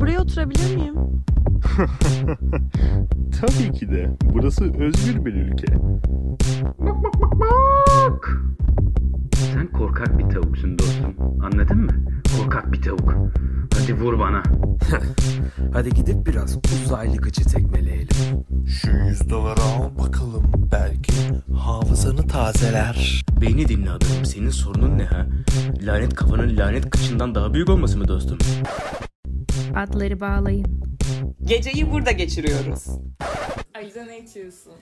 Buraya oturabilir miyim? Tabii ki de. Burası özgür bir ülke. Sen korkak bir tavuksun dostum. Anladın mı? Korkak bir tavuk. Hadi vur bana. Hadi gidip biraz uzaylı gıcı tekmeleyelim. Şu yüz doları al bakalım belki hafızanı tazeler. Beni dinle adamım. Senin sorunun ne ha? Lanet kafanın lanet kıçından daha büyük olması mı dostum? Adları bağlayın. Geceyi burada geçiriyoruz. Alize ne içiyorsun?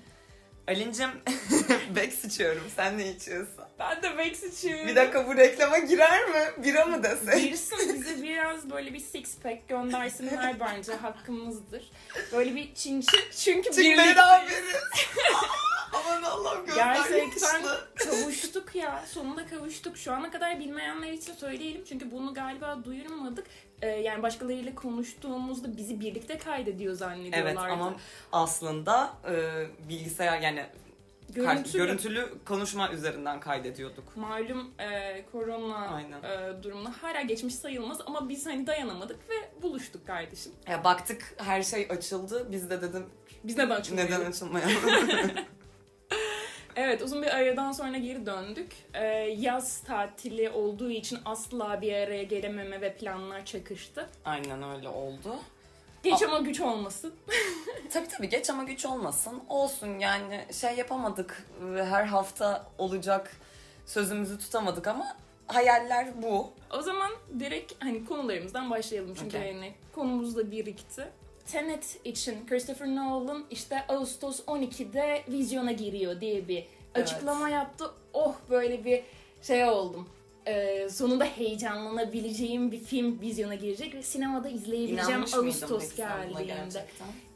Alincim Bex içiyorum. Sen ne içiyorsun? Ben de Bex içiyorum. Bir dakika bu reklama girer mi? Bira mı desek? Girsin bize biraz böyle bir six pack göndersinler bence hakkımızdır. Böyle bir çinçi çünkü Çık birlikte beraberiz. Aman Allah'ım gözler gerçekten yakıştı. kavuştuk ya. Sonunda kavuştuk. Şu ana kadar bilmeyenler için söyleyelim. Çünkü bunu galiba duyurmadık. Ee, yani başkalarıyla konuştuğumuzda bizi birlikte kaydediyor zannediyorlardı. Evet ama aslında e, bilgisayar yani görüntülü, görüntülü konuşma üzerinden kaydediyorduk. malum e, korona Aynen. e, durumuna hala geçmiş sayılmaz ama biz hani dayanamadık ve buluştuk kardeşim. Ya baktık her şey açıldı. Biz de dedim Biz neden açılmayalım? neden açılmayalım? Evet uzun bir aradan sonra geri döndük. Ee, yaz tatili olduğu için asla bir araya gelememe ve planlar çakıştı. Aynen öyle oldu. Geç ama güç olmasın. Tabii tabii geç ama güç olmasın. Olsun yani şey yapamadık. ve Her hafta olacak sözümüzü tutamadık ama hayaller bu. O zaman direkt hani konularımızdan başlayalım çünkü Okey. hani konumuz da birikti. Tenet için Christopher Nolan işte Ağustos 12'de vizyona giriyor diye bir Evet. açıklama yaptı. Oh böyle bir şey oldum. Ee, sonunda heyecanlanabileceğim bir film vizyona girecek ve sinemada izleyebileceğim İnanmış Ağustos geldiğinde.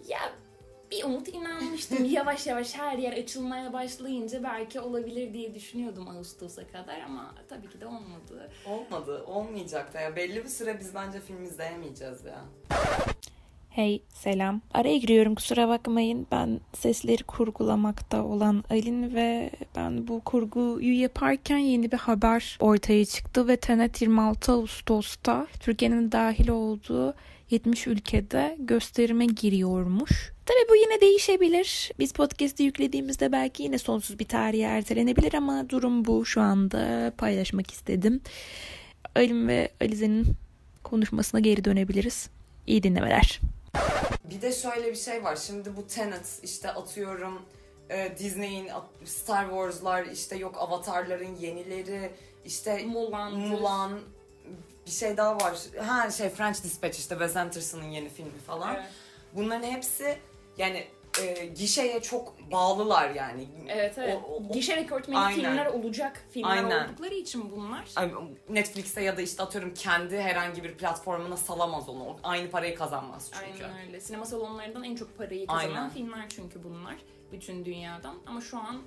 Ya bir umut inanmıştım. yavaş yavaş her yer açılmaya başlayınca belki olabilir diye düşünüyordum Ağustos'a kadar ama tabii ki de olmadı. Olmadı, olmayacak da ya. Belli bir süre biz bence film izleyemeyeceğiz ya. Hey selam. Araya giriyorum kusura bakmayın. Ben sesleri kurgulamakta olan Alin ve ben bu kurguyu yaparken yeni bir haber ortaya çıktı ve Tenet 26 Ağustos'ta Türkiye'nin dahil olduğu 70 ülkede gösterime giriyormuş. Tabii bu yine değişebilir. Biz podcast'i yüklediğimizde belki yine sonsuz bir tarihe ertelenebilir ama durum bu şu anda paylaşmak istedim. Alin ve Alize'nin konuşmasına geri dönebiliriz. İyi dinlemeler. Bir de şöyle bir şey var. Şimdi bu Tenet işte atıyorum e, Disney'in Star Wars'lar işte yok Avatar'ların yenileri işte Mulan'dır. Mulan bir şey daha var. Ha şey French Dispatch işte Wes Anderson'ın yeni filmi falan. Evet. Bunların hepsi yani e, gişeye çok bağlılar yani. Evet evet. O- o- o- Gişe rekortmeni Aynen. filmler olacak filmler Aynen. oldukları için bunlar. Netflix'e ya da işte atıyorum kendi herhangi bir platformuna salamaz onu. Aynı parayı kazanmaz çünkü. Aynen öyle. Sinema salonlarından en çok parayı kazanan Aynen. filmler çünkü bunlar. Bütün dünyadan. Ama şu an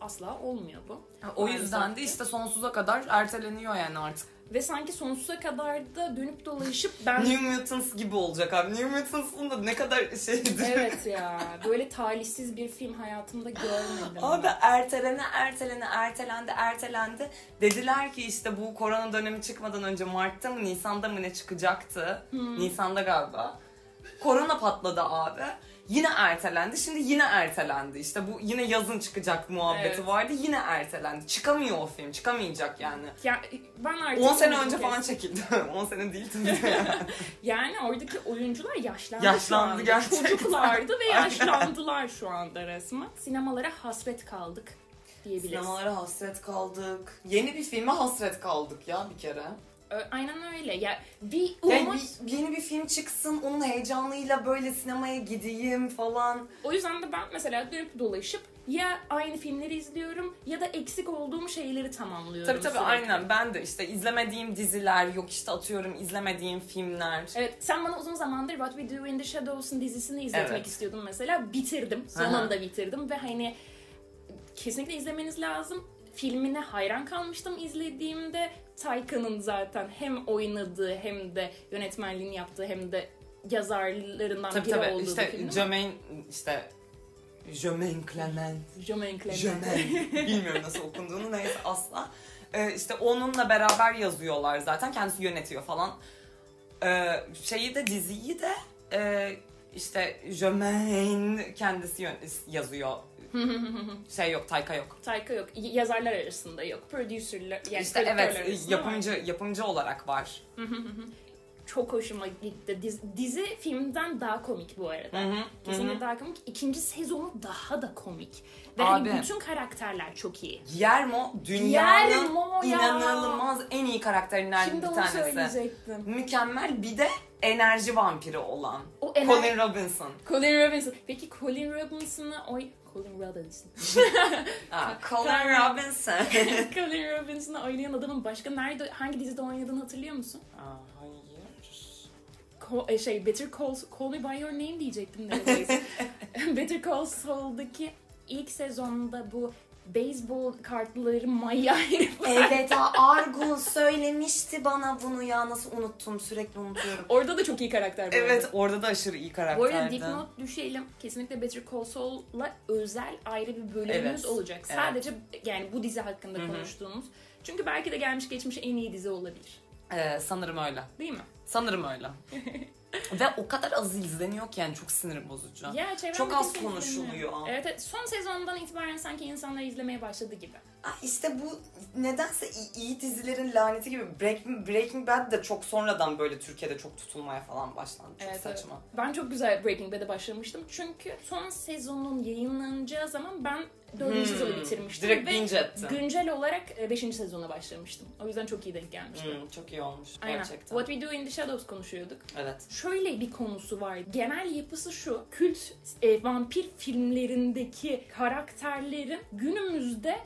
asla olmuyor bu. O yüzden de işte sonsuza kadar erteleniyor yani artık. Ve sanki sonsuza kadar da dönüp dolaşıp ben... New Mutants gibi olacak abi. New Mutants'ın da ne kadar şeydir. evet ya. Böyle talihsiz bir film hayatımda görmedim. Abi ertelene ertelene ertelendi ertelendi. Dediler ki işte bu korona dönemi çıkmadan önce Mart'ta mı Nisan'da mı ne çıkacaktı? Nisan'da galiba. Korona patladı abi. Yine ertelendi. Şimdi yine ertelendi. İşte bu yine yazın çıkacak muhabbeti Evet. vardı. Yine ertelendi. Çıkamıyor o film. Çıkamayacak yani. Ya, ben artık 10 sene önce kes- falan çekildi. 10 sene değil tabii yani. Yani oradaki oyuncular yaşlandı Yaşlandı gerçekten. Çocuklardı ve yaşlandılar şu anda resmen. Sinemalara hasret kaldık diyebiliriz. Sinemalara hasret kaldık. Yeni bir filme hasret kaldık ya bir kere. Aynen öyle. Ya bir Yani umut. bir- yeni bir film çıksın, onun heyecanıyla böyle sinemaya gideyim falan. O yüzden de ben mesela dönüp dolaşıp ya aynı filmleri izliyorum ya da eksik olduğum şeyleri tamamlıyorum. Tabii tabii sürekli. aynen ben de işte izlemediğim diziler, yok işte atıyorum izlemediğim filmler. Evet sen bana uzun zamandır What We Do in the Shadows'ın dizisini izletmek Evet. istiyordun mesela. Bitirdim. Sonunda bitirdim ve hani kesinlikle izlemeniz lazım. Filmine hayran kalmıştım izlediğimde. Tayka'nın zaten hem oynadığı hem de yönetmenliğini yaptığı hem de yazarlarından Tabii biri tabii olduğu bir işte film. Jermaine işte Jermaine Clement. Jermaine Clement. Jermaine. Bilmiyorum nasıl okunduğunu neyse asla. Ee, işte onunla beraber yazıyorlar zaten. Kendisi yönetiyor falan. Ee, şeyi de diziyi de e, işte Jermaine kendisi yazıyor. şey yok, Tayka yok. Taika yok. y- Yazarlar arasında yok. Producerler yani işte evet arasında yapımcı var. yapımcı olarak var. Çok hoşuma gitti. Dizi, dizi filmden daha komik bu arada. Kesinlikle daha komik. İkinci sezonu daha da komik. Ve hani Abi. bütün karakterler çok iyi. Guillermo dünyanın Guillermo ya. inanılmaz en iyi karakterlerinden Şimdi bir onu tanesi. söyleyecektim. Mükemmel bir de enerji vampiri olan. O ener- Colin Robinson. Colin Robinson. Peki Colin Robinson'ı oy... Colin Robinson. Aa, Colin Robinson. Colin Robinson'ı oynayan adamın başka nerede, hangi dizide oynadığını hatırlıyor musun? Aa, hayır. Ko- e, şey Better Call, Call Me By Your Name diyecektim neredeyse. Better Call Saul'daki ilk sezonda bu beyzbol kartları maya herif. Evet ha, Argun söylemişti bana bunu ya nasıl unuttum sürekli unutuyorum. Orada da çok iyi karakter bu Evet arada. orada da aşırı iyi Bu arada karakterdi. dipnot düşelim. Kesinlikle Better Call Saul'la özel ayrı bir bölümümüz Evet, olacak. evet. Sadece yani bu dizi hakkında Hı hı. konuştuğumuz. Çünkü belki de gelmiş geçmiş en iyi dizi olabilir. Ee, sanırım öyle. Değil mi? Sanırım öyle. Ve o kadar az izleniyor ki yani çok sinir bozucu. Ya, Çok az konuşuluyor. Evet, evet son sezondan itibaren sanki insanlar izlemeye başladı gibi. İşte bu nedense iyi, iyi dizilerin laneti gibi Breaking, Breaking Bad de çok sonradan böyle Türkiye'de çok tutulmaya falan başlandı. Çok Evet, evet. saçma. Ben çok güzel Breaking Bad'e başlamıştım. Çünkü son sezonun yayınlanacağı zaman ben dördüncü Hmm, sezonu bitirmiştim. direkt binge ettin. güncel olarak e, beşinci sezona başlamıştım. O yüzden çok iyi denk gelmişti. Hmm, çok iyi olmuş Aynen. gerçekten. What We Do in the Shadows konuşuyorduk. Evet. Şöyle bir konusu var. Genel yapısı şu. Kült e, vampir filmlerindeki karakterlerin günümüzde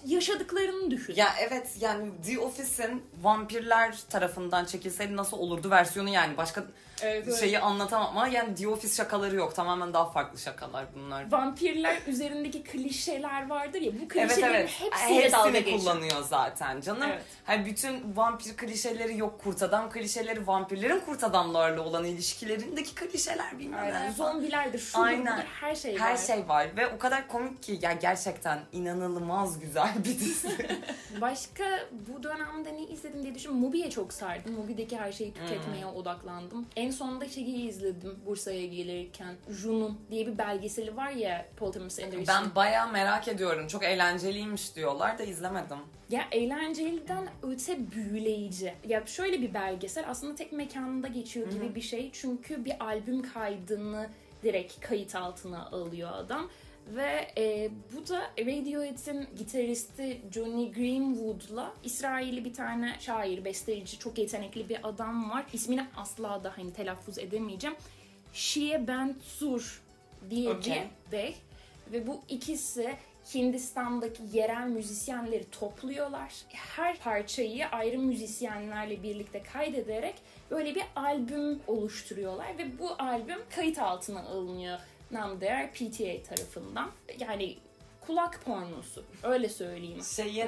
yaşadıklarını düşün. Ya evet yani The Office'in vampirler tarafından çekilseydi nasıl olurdu versiyonu yani başka Evet, evet. şeyi anlatamam ama yani The Office şakaları yok tamamen daha farklı şakalar bunlar. Vampirler üzerindeki klişeler vardır ya bu Evet klişelerin evet. hepsiyle dalga Hepsini geçiyor. kullanıyor zaten canım. Evet. Hani bütün vampir klişeleri yok kurt adam klişeleri vampirlerin kurt adamlarla olan ilişkilerindeki klişeler bilmem Aynen. ne. Zombilerdir, şudur Aynen. her şey Her var. şey var ve o kadar komik ki ya gerçekten inanılmaz güzel bir dizi. Başka bu dönemde ne izledim diye düşün. Mubi'ye çok sardım. Mubi'deki her şeyi tüketmeye Hmm. odaklandım. En sonunda şeyi izledim Bursa'ya gelirken. Junun diye bir belgeseli var ya Paul Thomas Anderson. ben bayağı merak ediyorum. Çok eğlenceliymiş diyorlar da izlemedim. Ya eğlenceliden öte büyüleyici. Ya şöyle bir belgesel aslında tek mekanda geçiyor gibi bir şey. Çünkü bir albüm kaydını direkt kayıt altına alıyor adam. Ve e, bu da Radiohead'in gitaristi Johnny Greenwood'la İsrailli bir tane şair, besteci, çok yetenekli bir adam var. İsmini asla da hani telaffuz edemeyeceğim. Şie Bentzur diye Okey. bir bey. Ve bu ikisi Hindistan'daki yerel müzisyenleri topluyorlar. Her parçayı ayrı müzisyenlerle birlikte kaydederek böyle bir albüm oluşturuyorlar ve bu albüm kayıt altına alınıyor Namdear PTA tarafından. Yani kulak pornosu öyle söyleyeyim.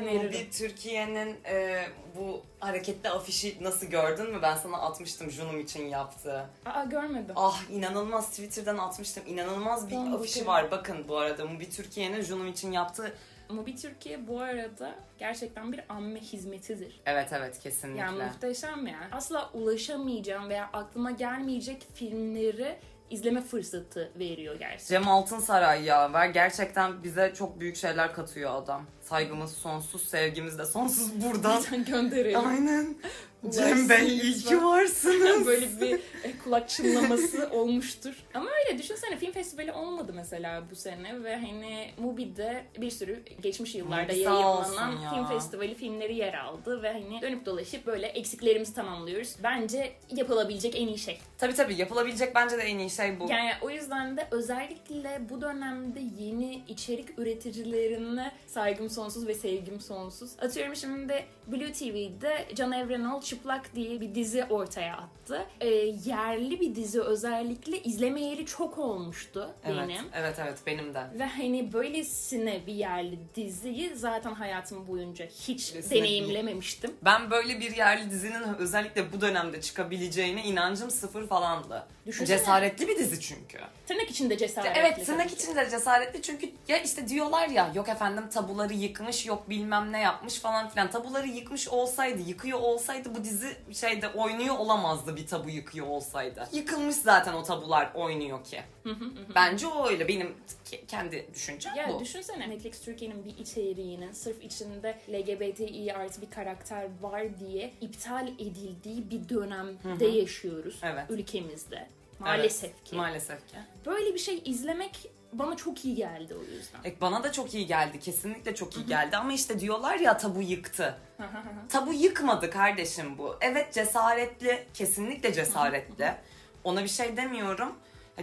Öneririm. bir Türkiye'nin e, bu hareketli afişi nasıl gördün mü? Ben sana atmıştım Junum için yaptığı. Aa görmedim. Ah inanılmaz Twitter'dan atmıştım. İnanılmaz bir Tamam, afişi bakayım. var. Bakın bu arada bu bir Türkiye'nin Junum için yaptığı. Ama bir Türkiye bu arada gerçekten bir amme hizmetidir. Evet evet kesinlikle. Yani muhteşem yani. Asla ulaşamayacağım veya aklıma gelmeyecek filmleri izleme fırsatı veriyor gerçekten. Cem Altınsaray ya ver gerçekten bize çok büyük şeyler katıyor adam. Saygımız sonsuz, sevgimiz de sonsuz buradan. Gönderelim. Aynen. Cem Bey iyi ki varsınız. Böyle bir e, kulak çınlaması olmuştur. Ama öyle düşünsene film festivali olmadı mesela bu sene ve hani Mubi'de bir sürü geçmiş yıllarda Mubi yayınlanan ya. film festivali filmleri yer aldı ve hani dönüp dolaşıp böyle eksiklerimizi tamamlıyoruz. Bence yapılabilecek en iyi şey. Tabii tabii yapılabilecek bence de en iyi şey bu. Yani o yüzden de özellikle bu dönemde yeni içerik üreticilerine saygım sonsuz ve sevgim sonsuz. Atıyorum şimdi Blue TV'de Can Evrenol Çıplak diye bir dizi ortaya attı. Ee, yerli bir dizi özellikle izlemeyeli çok olmuştu evet, benim. evet evet benim de. Ve hani böylesine bir yerli diziyi zaten hayatım boyunca hiç Kesinlikle. deneyimlememiştim. Ben böyle bir yerli dizinin özellikle bu dönemde çıkabileceğine inancım sıfır falandı. Düşünsene. Cesaretli bir dizi çünkü. Tırnak içinde cesaretli. evet tırnak içinde cesaretli çünkü ya işte diyorlar ya yok efendim tabuları yıkmış yok bilmem ne yapmış falan filan. Tabuları yıkmış olsaydı, yıkıyor olsaydı bu dizi şeyde oynuyor olamazdı bir tabu yıkıyor olsaydı. Yıkılmış zaten o tabular oynuyor ki. Bence o öyle benim ke- kendi düşüncem Ya bu. düşünsene Netflix Türkiye'nin bir içeriğinin sırf içinde LGBTİ artı bir karakter var diye iptal edildiği bir dönemde yaşıyoruz Evet. ülkemizde. Maalesef Evet, ki. Maalesef ki. Böyle bir şey izlemek bana çok iyi geldi o yüzden. E, Bana da çok iyi geldi. Kesinlikle çok iyi geldi. Ama işte diyorlar ya tabu yıktı. tabu yıkmadı kardeşim bu. Evet cesaretli. Kesinlikle cesaretli. Ona bir şey demiyorum.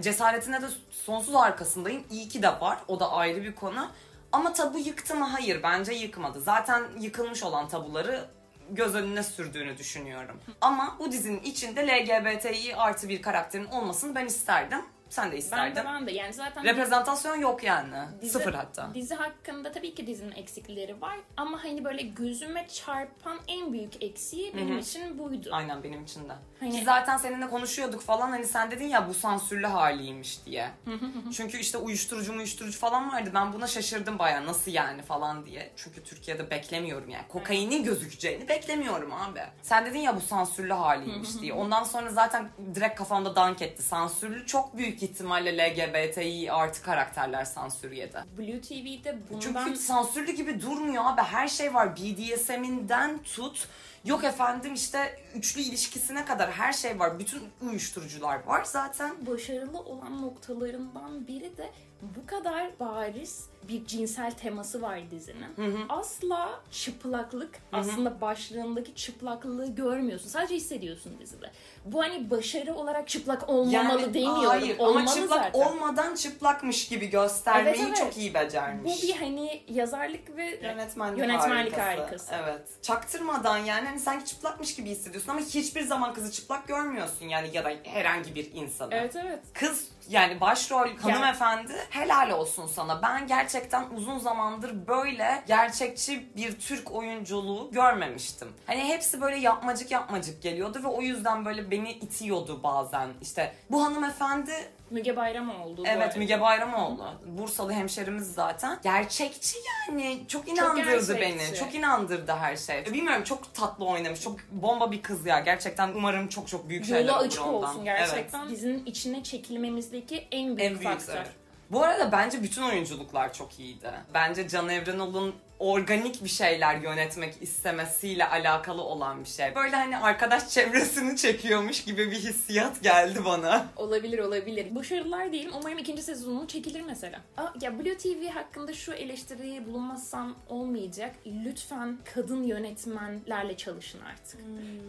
Cesaretine de sonsuz arkasındayım. İyi ki de var. O da ayrı bir konu. Ama tabu yıktı mı? Hayır. Bence yıkmadı. Zaten yıkılmış olan tabuları göz önüne sürdüğünü düşünüyorum. Ama bu dizinin içinde LGBTİ artı bir karakterin olmasını ben isterdim. Sen de Ben isterdin. de ben de yani zaten Reprezentasyon yok yani. Dizi- Sıfır hatta. Dizi hakkında tabii ki dizinin eksikleri var ama hani böyle gözüme çarpan en büyük eksiği benim için buydu. Aynen benim için de. Hani- Ki zaten seninle konuşuyorduk falan hani sen dedin ya bu sansürlü haliymiş diye. Çünkü işte uyuşturucu uyuşturucu falan vardı. Ben buna şaşırdım baya nasıl yani falan diye. Çünkü Türkiye'de beklemiyorum yani. Kokainin gözükeceğini beklemiyorum abi. Sen dedin ya bu sansürlü haliymiş diye. Ondan sonra zaten direkt kafamda dank etti. Sansürlü çok büyük ihtimalle LGBTİ artı karakterler sansür yedi. Blue TV'de bundan Çünkü sansürlü gibi durmuyor abi. Her şey var. BDSM'inden tut. Yok efendim işte üçlü ilişkisine kadar her şey var. Bütün uyuşturucular var zaten. başarılı olan noktalarından biri de bu kadar bariz bir cinsel teması var dizinin. Asla çıplaklık, aslında başlığındaki çıplaklığı görmüyorsun. Sadece hissediyorsun dizide. Bu hani başarı olarak çıplak olmamalı demiyorum. hayır Olmalı ama çıplak zaten. olmadan çıplakmış gibi göstermeyi Evet, evet. çok iyi becermiş. Bu bir hani yazarlık ve Yönetmenlik, Yönetmenlik harikası. harikası. Evet. Çaktırmadan yani hani sanki çıplakmış gibi hissediyorsun ama hiçbir zaman kızı çıplak görmüyorsun yani ya da herhangi bir insanı. Evet evet. Kız yani başrol hanımefendi helal olsun sana. Ben gerçekten uzun zamandır böyle gerçekçi bir Türk oyunculuğu görmemiştim. Hani hepsi böyle yapmacık yapmacık geliyordu ve o yüzden böyle beni itiyordu bazen. İşte bu hanımefendi Müge Bayramoğlu. evet. Müge Bayramoğlu. Bursalı hemşerimiz zaten. Gerçekçi yani. Çok inandırdı gerçekçi. beni. Çok inandırdı her şey. Bilmiyorum çok tatlı oynamış. Çok bomba bir kız ya. Gerçekten umarım çok çok büyük şeyler olur açık ondan. olsun gerçekten. Evet. Dizinin içine çekilmemizdeki en büyük, En büyük faktör. evet. Bu arada bence bütün oyunculuklar çok iyiydi. Bence Can Evrenol'un organik bir şeyler yönetmek istemesiyle alakalı olan bir şey. Böyle hani arkadaş çevresini çekiyormuş gibi bir hissiyat geldi bana. Olabilir olabilir. Başarılar diyelim. Umarım ikinci sezonu çekilir mesela. Aa, ya Blue TV hakkında şu eleştiriyi bulunmazsam olmayacak. Lütfen kadın yönetmenlerle çalışın artık.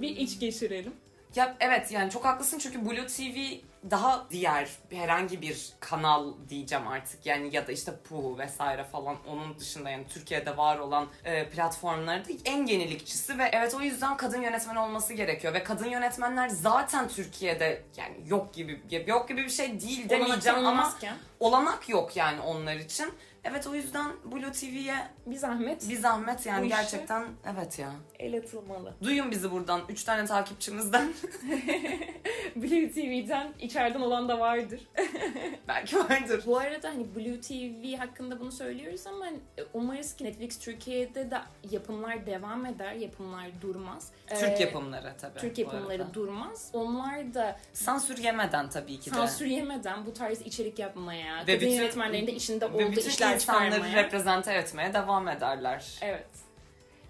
Bir iç geçirelim. Ya evet yani çok haklısın çünkü Blue TV daha diğer herhangi bir kanal diyeceğim artık. Yani ya da işte Puhu vesaire falan onun dışında yani Türkiye'de var olan e, platformlarda en yenilikçisi ve evet o yüzden kadın yönetmen olması gerekiyor. Ve kadın yönetmenler zaten Türkiye'de yani yok gibi yok gibi bir şey değil demeyeceğim ama olanak yok yani onlar için. Evet o yüzden Blue TV'ye bir zahmet bir zahmet Bu yani işi- gerçekten evet ya. el atılmalı. Duyun bizi buradan 3 tane takipçimizden Blue TV'den içeriden olan da vardır. belki vardır. Bu arada hani Blue TV hakkında bunu söylüyoruz ama hani umarız ki Netflix Türkiye'de de yapımlar devam eder, yapımlar durmaz. Türk Ee, yapımları tabii. Türk bu yapımları arada. durmaz. Onlar da Sansür yemeden tabii ki de. sansür yemeden bu tarz içerik yapmaya, Ve kadın bütün- yönetmenlerin de içinde Ve olduğu bütün işler insanları reprezente etmeye devam ederler. Evet.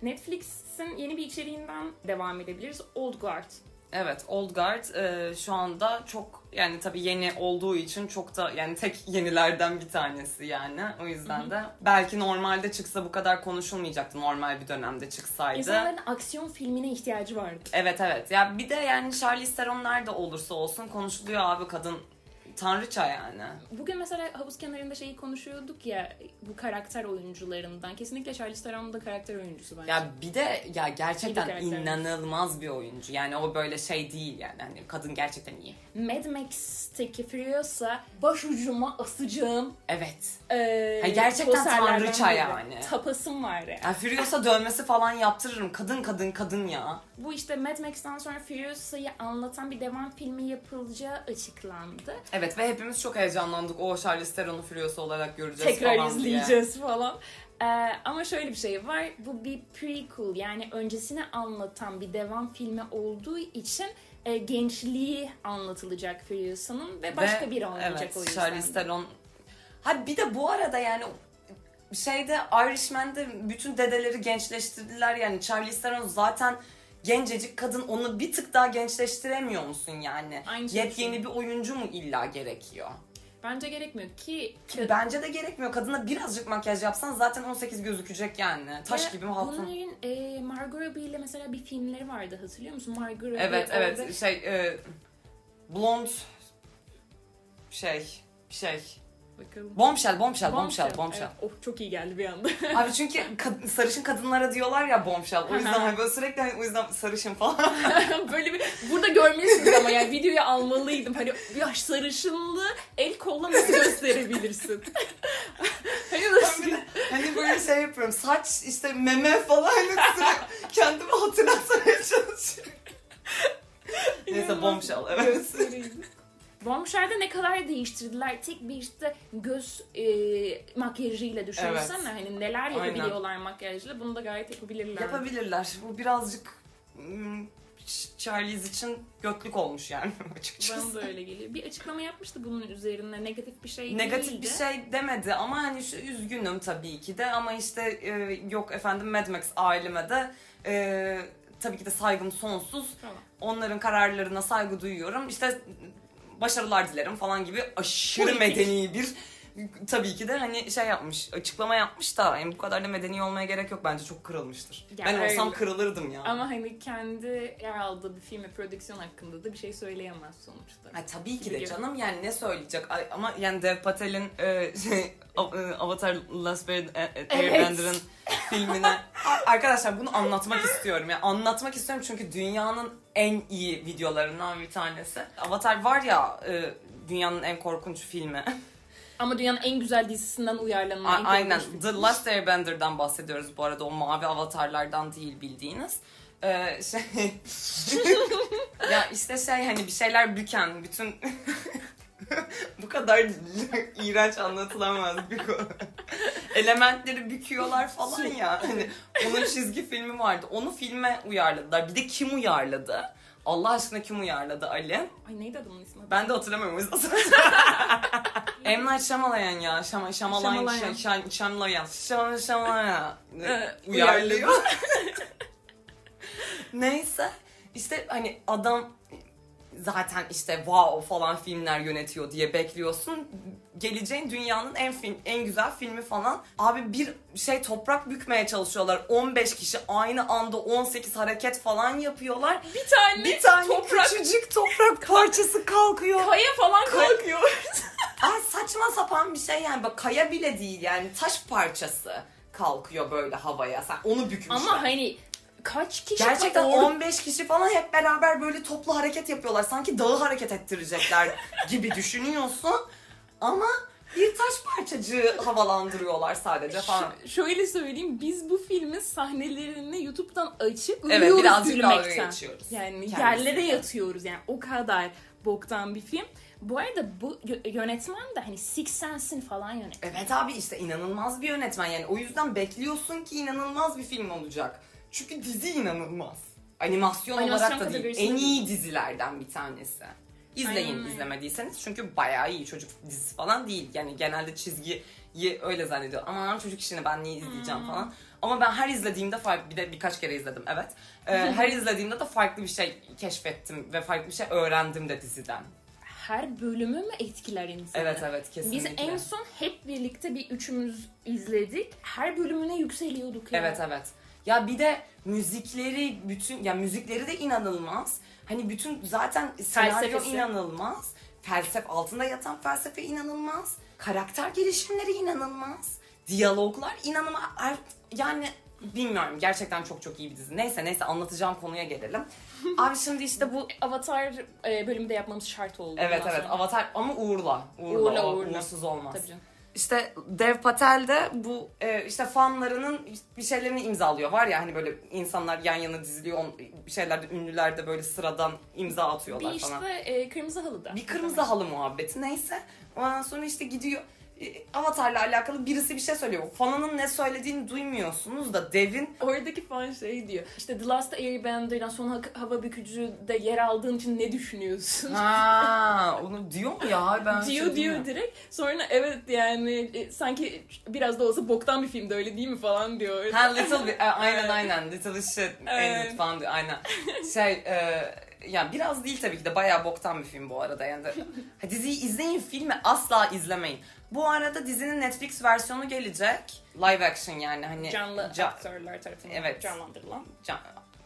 Netflix'in yeni bir içeriğinden devam edebiliriz. Old Guard. Evet, Old Guard e, şu anda çok yani tabii yeni olduğu için çok da yani tek yenilerden bir tanesi yani. O yüzden de belki normalde çıksa bu kadar konuşulmayacaktı normal bir dönemde çıksaydı. İnsanların aksiyon filmine ihtiyacı vardı. Evet evet. Ya bir de yani Charlize Theron nerede olursa olsun konuşuluyor abi kadın tanrıça yani. Bugün mesela havuz kenarında şeyi konuşuyorduk ya bu karakter oyuncularından. Kesinlikle Charlize Theron da karakter oyuncusu bence. Ya bir de ya bir gerçekten karaktermiş. inanılmaz bir oyuncu. Yani o böyle şey değil yani. Hani kadın gerçekten iyi. Mad Max'teki Furiosa başucuma asacağım. Evet. Ee, Ha, gerçekten tanrıça yani. Tapasım var ya. Ya Furiosa dövmesi falan yaptırırım. Kadın kadın kadın ya. Bu işte Mad Max'ten sonra Furiosa'yı anlatan bir devam filmi yapılacağı açıklandı. Evet Evet ve hepimiz çok heyecanlandık. O Charlize Theron'u Furiosa olarak göreceğiz tekrar falan diye. izleyeceğiz falan. Ee, ama şöyle bir şey var. Bu bir prequel yani öncesini anlatan bir devam filmi olduğu için e, gençliği anlatılacak Furiosa'nın ve başka Ve, biri olmayacak evet, o yüzden. Charlize Theron. Ha bir de bu arada yani şeyde Irishman'de bütün dedeleri gençleştirdiler yani Charlize Theron zaten gencecik kadın onu bir tık daha gençleştiremiyor musun yani? Aynı şeyi Yepyeni bir oyuncu mu illa gerekiyor? Bence gerekmiyor ki Ki bence de gerekmiyor. Kadına birazcık makyaj yapsan zaten 18 gözükecek yani. Taş gibi mi hatun? Bunların e, Margot Robbie ile mesela bir filmleri vardı hatırlıyor musun? Margot Robbie Evet orada- evet şey e, blond şey şey Bakalım. bombshell bombshell bombshell bombshell. Evet, oh çok iyi geldi bir anda. Abi çünkü kad- sarışın kadınlara diyorlar ya bombshell. O yüzden hani böyle sürekli hani o yüzden sarışın falan. Böyle bir burada görmelisiniz ama yani videoyu almalıydım. Hani yaş sarışınlığı el kolla nasıl gösterebilirsin? hani nasıl? Bir de hani böyle şey yapıyorum. Saç işte meme falan hani sürekli kendimi hatırlatmaya çalışıyorum. Neyse bombshell evet. Göstereyim. Bombshell'de ne kadar değiştirdiler. Tek bir işte göz e, makyajıyla düşünsene. Evet. Hani neler yapabiliyorlar makyajla. Bunu da gayet yapabilirler. Yapabilirler. Bu birazcık hmm, Charlize için göklük olmuş yani açıkçası. Bana da öyle geliyor. Bir açıklama yapmıştı bunun üzerine. Negatif bir şey Negatif değildi. bir şey demedi ama hani şu üzgünüm tabii ki de ama işte e, yok efendim Mad Max aileme de e, tabii ki de saygım sonsuz. Tamam. Onların kararlarına saygı duyuyorum. İşte başarılar dilerim falan gibi aşırı Politik. medeni bir tabii ki de hani şey yapmış, açıklama yapmış da yani bu kadar da medeni olmaya gerek yok bence çok kırılmıştır. Ya ben olsam öyle. kırılırdım ya. Ama hani kendi yer aldığı bir film ve prodüksiyon hakkında da bir şey söyleyemez sonuçta. Ha, tabii ki de canım yani ne söyleyecek Ay, ama yani Dev Patel'in e, şey, e, Avatar Last Airbender'ın filmine arkadaşlar bunu anlatmak istiyorum yani anlatmak istiyorum çünkü dünyanın en iyi videolarından bir tanesi. Avatar var ya e, dünyanın en korkunç filmi. Ama dünyanın en güzel dizisinden uyarlanan A- en Aynen. The Last Airbender'dan bahsediyoruz bu arada. O mavi avatarlardan değil bildiğiniz. Ee, şey... ya işte şey hani bir şeyler büken bütün... bu kadar iğrenç anlatılamaz bir konu. Elementleri büküyorlar falan ya. Hani onun çizgi filmi vardı. Onu filme uyarladılar. Bir de kim uyarladı? Allah aşkına kim uyarladı Ali? Ay neydi adamın ismi? Ben de hatırlamıyorum o yüzden. M. Night Shyamalan ya. Şama, Shyamalan, Shyamalan. Shy- Shy- Shyamalan. Shyamalan. Shyamalan. Ee, Uyarlıyor. Neyse. işte hani adam zaten işte wow falan filmler yönetiyor diye bekliyorsun. Geleceğin dünyanın en film, en güzel filmi falan. Abi bir şey toprak bükmeye çalışıyorlar. 15 kişi aynı anda 18 hareket falan yapıyorlar. Bir tane, Bir tane toprak küçücük toprak parçası kalkıyor. kaya falan Kay- kalkıyor. Ay saçma sapan bir şey yani. Bak kaya bile değil yani taş parçası kalkıyor böyle havaya. Sen onu bükmüşler. Ama hani kaç kişi Gerçekten orada- 15 kişi falan hep beraber böyle toplu hareket yapıyorlar. Sanki dağı hareket ettirecekler gibi düşünüyorsun. Ama bir taş parçacığı havalandırıyorlar sadece falan. Ş- şöyle söyleyeyim biz bu filmin sahnelerini YouTube'dan açıp Evet, uyuyoruz birazcık gülmekten. geçiyoruz Yani kendisiyle. yerlere yatıyoruz yani o kadar boktan bir film. Bu arada bu yö- yönetmen de hani Six Sense'in falan yönetmen. Evet abi işte inanılmaz bir yönetmen yani. O yüzden bekliyorsun ki inanılmaz bir film olacak. Çünkü dizi inanılmaz. Animasyon, Animasyon olarak da değil. En iyi dizilerden bir tanesi. İzleyin Aynen izlemediyseniz çünkü bayağı iyi çocuk dizisi falan değil. Yani genelde çizgiyi öyle zannediyor. Aman çocuk işini ben niye izleyeceğim Hmm. falan. Ama ben her izlediğimde farklı bir de birkaç kere izledim evet. Ee, her izlediğimde de farklı bir şey keşfettim ve farklı bir şey öğrendim de diziden. Her bölümü mü etkiler insanı? Evet evet Biz kesinlikle. en son hep birlikte bir üçümüz izledik. Her bölümüne yükseliyorduk ya. Evet evet. Ya bir de müzikleri bütün ya müzikleri de inanılmaz. Hani bütün zaten senaryo Felsefesi. inanılmaz. Felsef altında yatan felsefe inanılmaz. Karakter gelişimleri inanılmaz. Diyaloglar inanılmaz. Yani bilmiyorum gerçekten çok çok iyi bir dizi. Neyse neyse anlatacağım konuya gelelim. Abi şimdi işte bu Avatar e, bölümü de yapmamız şart oldu. Evet bundan evet sonra. Avatar ama uğurla. Uğurla, Uğurla, o uğurla. uğursuz olmaz. Tabii canım. İşte Dev Patel de bu e, işte fanlarının bir şeylerini imzalıyor. Var ya hani böyle insanlar yan yana diziliyor. Bir şeylerde ünlüler de böyle sıradan imza atıyorlar Bir falan. işte e, kırmızı halıda. Bir kırmızı halı muhabbeti neyse. Ondan sonra işte gidiyor Avatar'la alakalı birisi bir şey söylüyor. Fanının ne söylediğini duymuyorsunuz da Dev'in Oradaki fan şey diyor. İşte The Last Airbender'dan son ha- hava bükücüde yer aldığın için ne düşünüyorsun? ha onu diyor mu ya ben şey diyor diyor bilmiyorum. direkt. Sonra evet yani e, sanki biraz da olsa boktan bir filmdi öyle değil mi falan diyor. Ha Little bit, e, aynen aynen Little shit Evet. falan diyor aynen. Şey e, yani biraz değil tabii ki de bayağı boktan bir film bu arada yani. Ha, diziyi izleyin filmi asla izlemeyin. Bu arada dizinin Netflix versiyonu gelecek. Live action yani hani. Canlı ca- aktörler tarafından Evet. canlandırılan. can-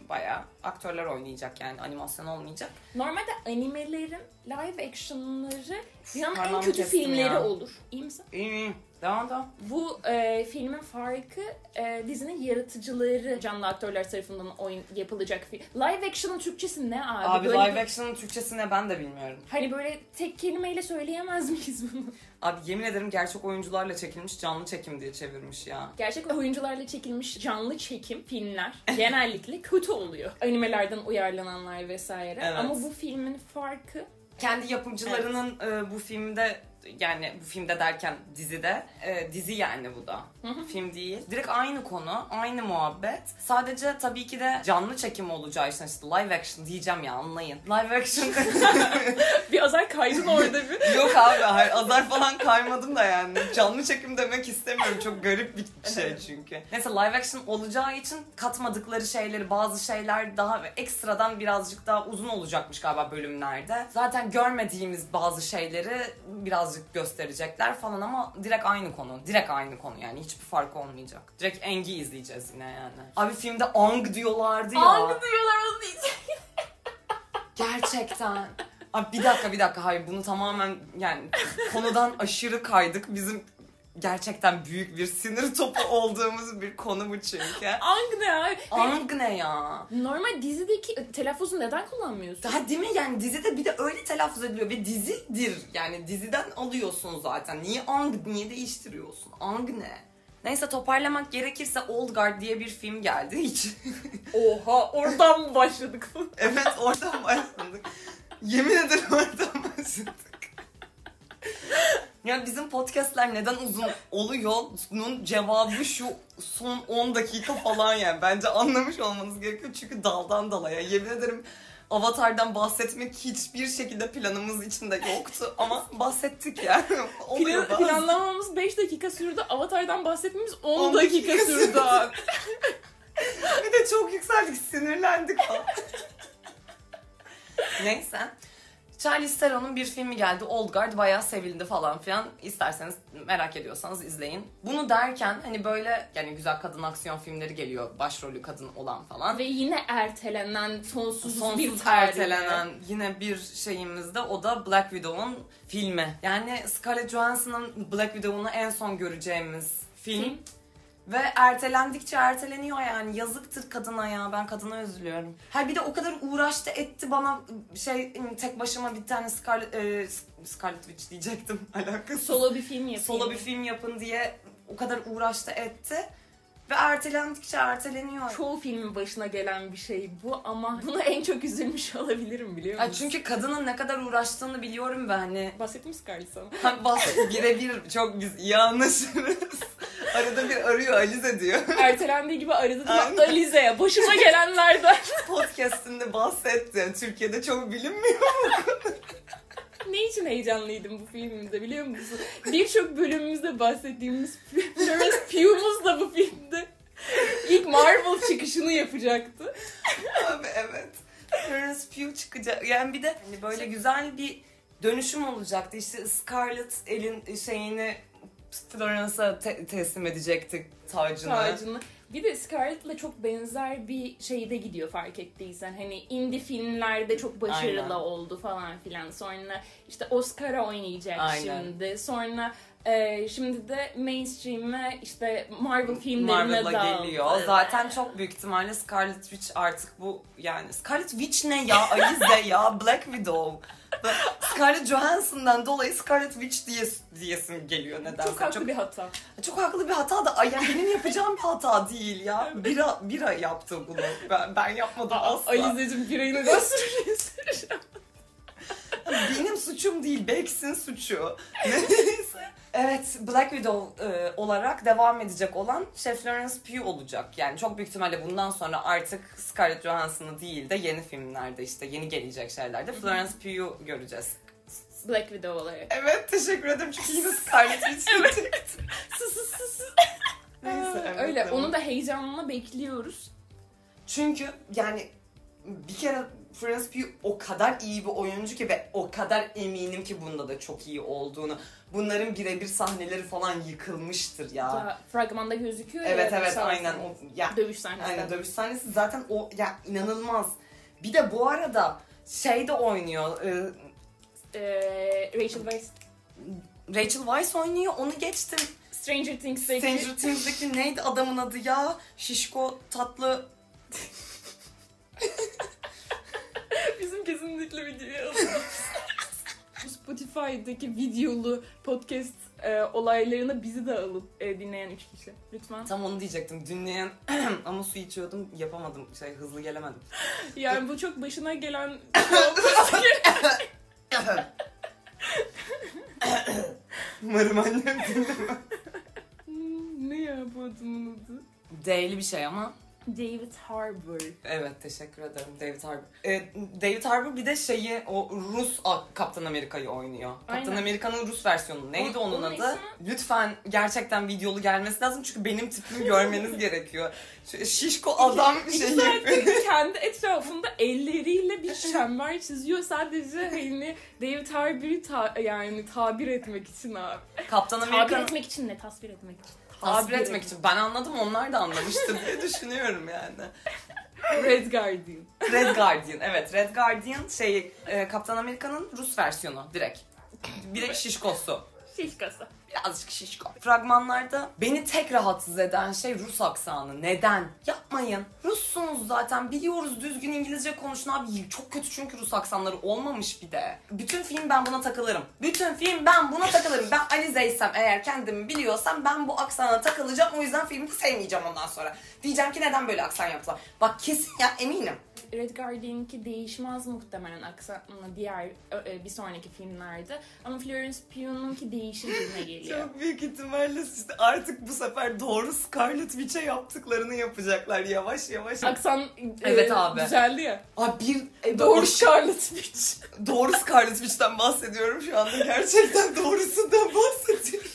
bayağı aktörler oynayacak yani animasyon olmayacak. Normalde animelerin live action'ları dünyanın en kötü filmleri ya. olur. İyi misin? İyi iyi. Devam devam. Bu e, filmin farkı e, dizinin yaratıcıları canlı aktörler tarafından oyun yapılacak film. Live action'ın Türkçesi ne abi? Abi Böyle live action'ın Türkçesi ne ben de bilmiyorum. Hani böyle tek kelimeyle söyleyemez miyiz bunu? Abi yemin ederim gerçek oyuncularla çekilmiş canlı çekim diye çevirmiş ya. Gerçek oyuncularla çekilmiş canlı çekim filmler genellikle kötü oluyor. Animelerden uyarlananlar vesaire. Evet. Ama bu filmin farkı kendi yapımcılarının e, bu filmde yani bu filmde derken dizide e, dizi yani bu da. Film değil. Direkt aynı konu, aynı muhabbet. Sadece tabii ki de canlı çekim olacağı için işte live action diyeceğim ya anlayın. Live action bir azar kaydın orada bir. yok abi hayır azar falan kaymadım da yani. Canlı çekim demek istemiyorum. Çok garip bir şey çünkü. Neyse live action olacağı için katmadıkları şeyleri bazı şeyler daha ekstradan birazcık daha uzun olacakmış galiba bölümlerde. Zaten görmediğimiz bazı şeyleri birazcık gösterecekler falan ama direkt aynı konu. Direkt aynı konu yani hiçbir fark olmayacak. Direkt Eng'i izleyeceğiz yine yani. Abi filmde Ang diyorlardı ya. Ang diyorlar onu diyeceğim. Gerçekten. Abi bir dakika bir dakika hayır bunu tamamen yani konudan aşırı kaydık. Bizim gerçekten büyük bir sinir topu olduğumuz bir konu bu çünkü. Ang ne abi? Ang ne ya? Normal dizideki telaffuzu neden kullanmıyorsun? Daha değil mi yani dizide bir de öyle telaffuz ediliyor ve dizidir. Yani diziden alıyorsun zaten. Niye Ang niye değiştiriyorsun? Ang ne? Neyse toparlamak gerekirse Old Guard diye bir film geldi hiç. Oha oradan mı başladık? evet oradan başladık. Yemin ederim oradan başladık. Ya bizim podcastler neden uzun oluyor? Bunun cevabı şu son 10 dakika falan yani. Bence anlamış olmanız gerekiyor çünkü daldan dalaya. Yemin ederim Avatar'dan bahsetmek hiçbir şekilde planımız içinde yoktu ama bahsettik yani. Plan, planlamamız 5 dakika sürdü. Avatar'dan bahsetmemiz 10, 10 dakika, dakika sürdü. Bir de çok yükseldik, sinirlendik falan. Neyse. Charlize Theron'un bir filmi geldi. Old Guard bayağı sevildi falan filan. İsterseniz merak ediyorsanız izleyin. Bunu derken hani böyle yani güzel kadın aksiyon filmleri geliyor. Başrolü kadın olan falan. Ve yine ertelenen sonsuz, bir Sonsuz tarih. ertelenen yine bir şeyimizde o da Black Widow'un filmi. Yani Scarlett Johansson'ın Black Widow'unu en son göreceğimiz film. Film. Ve ertelendikçe erteleniyor yani. Yazıktır kadına ya. Ben kadına üzülüyorum. Ha bir de o kadar uğraştı etti bana şey tek başıma bir tane Scarlet, e, Scarlet Witch diyecektim. Alakası. Solo bir film yapayım. Solo bir film yapın diye o kadar uğraştı etti. Ve ertelendikçe erteleniyor. Çoğu filmin başına gelen bir şey bu ama buna en çok üzülmüş olabilirim biliyor musun? Ya çünkü kadının ne kadar uğraştığını biliyorum ve hani Bahsettim Scarlett sana? Ha, bas birebir çok biz iyi anlaşırız. Arada bir arıyor Alize diyor. Ertelendiği gibi aradı da. Alize'ye başıma gelenlerden. Podcast'inde bahsetti. Türkiye'de çok bilinmiyor. Ne için heyecanlıydım bu filmde biliyor musun? Birçok bölümümüzde bahsettiğimiz Florence Pugh'umuz da bu filmde ilk Marvel çıkışını yapacaktı. Abi evet. Florence Pugh çıkacak. Yani bir de hani böyle güzel bir dönüşüm olacaktı. İşte Scarlett elin şeyini Florence'a te- teslim edecekti tacını. Tacını. Bir de Scarlett'la çok benzer bir şeyde gidiyor fark ettiysen. Hani indie filmlerde çok başarılı Aynen. oldu falan filan. Sonra işte Oscar'a oynayacak Aynen. şimdi. Sonra e, şimdi de mainstream'e işte Marvel filmlerine Marvel'a daldı. geliyor. Zaten çok büyük ihtimalle Scarlet Witch artık bu yani Scarlet Witch ne ya? Alize ya Black Widow. Scarlett Johansson'dan dolayı Scarlet Witch diye diyesim geliyor nedense. Çok haklı bir hata. Çok haklı bir hata da ay, yani benim yapacağım bir hata değil ya. Bira, bira yaptı bunu. Ben, ben yapmadım asla. Alizeciğim birayı neden sürüyorsun? Benim suçum değil, Bex'in suçu. Evet, Black Widow e, olarak devam edecek olan şey Florence Pugh olacak. Yani çok büyük ihtimalle bundan sonra artık Scarlett Johansson'ı değil de yeni filmlerde işte yeni gelecek şeylerde Florence Pugh'u göreceğiz. Black Widow olarak. Evet, teşekkür ederim çünkü yine Scarlett Witch diyecektim. Sus sus sus. Neyse, evet, Öyle. Onu da heyecanla bekliyoruz. Çünkü yani bir kere Florence Pugh o kadar iyi bir oyuncu ki ve o kadar eminim ki bunda da çok iyi olduğunu. Bunların birebir sahneleri falan yıkılmıştır ya. Ya, fragmanda gözüküyor evet ya. evet sağ aynen o ya Dövüş sahnesi. aynen dövüş sahnesi zaten o ya inanılmaz. Bir de bu arada şey de oynuyor. e, Ee, Rachel Weisz. Rachel Weisz oynuyor. Onu geçtim. Stranger Things'teki. Stranger Things'deki neydi adamın adı ya? Şişko tatlı kesinlikle videoya. Bu Spotify'daki videolu podcast e, olaylarına bizi de alın e, dinleyen üç kişi. Lütfen. Tam onu diyecektim. Dinleyen ama su içiyordum yapamadım. Şey hızlı gelemedim. Yani bu çok başına gelen Umarım annem dinlemez. Ne ya bu adamın adı? D'li bir şey ama. David Harbour. Evet teşekkür ederim David Harbour. Ee, David Harbour bir de şeyi o Rus Kaptan Amerika'yı oynuyor. Kaptan. Amerika'nın Rus versiyonu. Neydi O- onun, onun adı? Lütfen gerçekten videolu gelmesi lazım çünkü benim tipimi görmeniz gerekiyor. Şişko adam İki şey kendi etrafında elleriyle bir çember çiziyor. Sadece hani David Harbour'ı ta- yani tabir etmek için abi. Kaptan Tabir Amerika'nın etmek için ne? Tasvir etmek için. Tabir etmek için. Ben anladım onlar da anlamıştır diye düşünüyorum yani. Red Guardian. Red Guardian evet Red Guardian şey e, Kaptan Amerika'nın Rus versiyonu direkt. Bir de şişkosu. Şişkası. Birazcık şişko. Fragmanlarda beni tek rahatsız eden şey Rus aksanı. Neden? Yapmayın. Russunuz zaten. Biliyoruz düzgün İngilizce konuşun abi. Çok kötü çünkü Rus aksanları olmamış bir de. Bütün film ben buna takılırım. Bütün film ben buna takılırım. Ben Alize'ysem eğer kendimi biliyorsam ben bu aksana takılacağım. O yüzden filmi sevmeyeceğim ondan sonra. Diyeceğim ki neden böyle aksan yaptılar. Bak kesin ya eminim. Red Guardian'inki değişmez muhtemelen aksanla diğer e, bir sonraki filmlerde. Ama Florence Pugh'unki değişir gibime geliyor. Çok büyük ihtimalle işte artık bu sefer doğru Scarlet Witch'e yaptıklarını yapacaklar yavaş yavaş. Aksan e, Evet abi. düzeldi ya. Abi bir e, Doğru o- Scarlet Witch. doğru Scarlet Witch'ten bahsediyorum şu anda. Gerçekten doğrusundan bahsediyorum.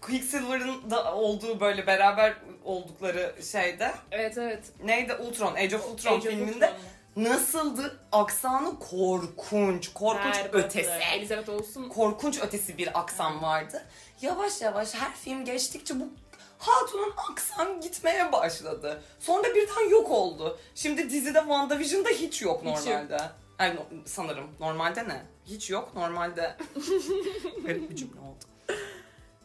Quicksilver'ın da olduğu böyle beraber oldukları şeyde evet evet. neydi Ultron, Age of Ultron Age of filminde Ultron'da. Nasıldı? Aksanı korkunç, korkunç Berbatı. ötesi. Elizabeth Olsen Korkunç ötesi bir aksan vardı. Yavaş yavaş her film geçtikçe bu Hatun'un aksan gitmeye başladı. Sonra birden yok oldu. Şimdi dizide WandaVision'da hiç yok Hiç yok. normalde. Yani sanırım. Normalde ne? Hiç yok. Normalde. Garip bir cümle oldu.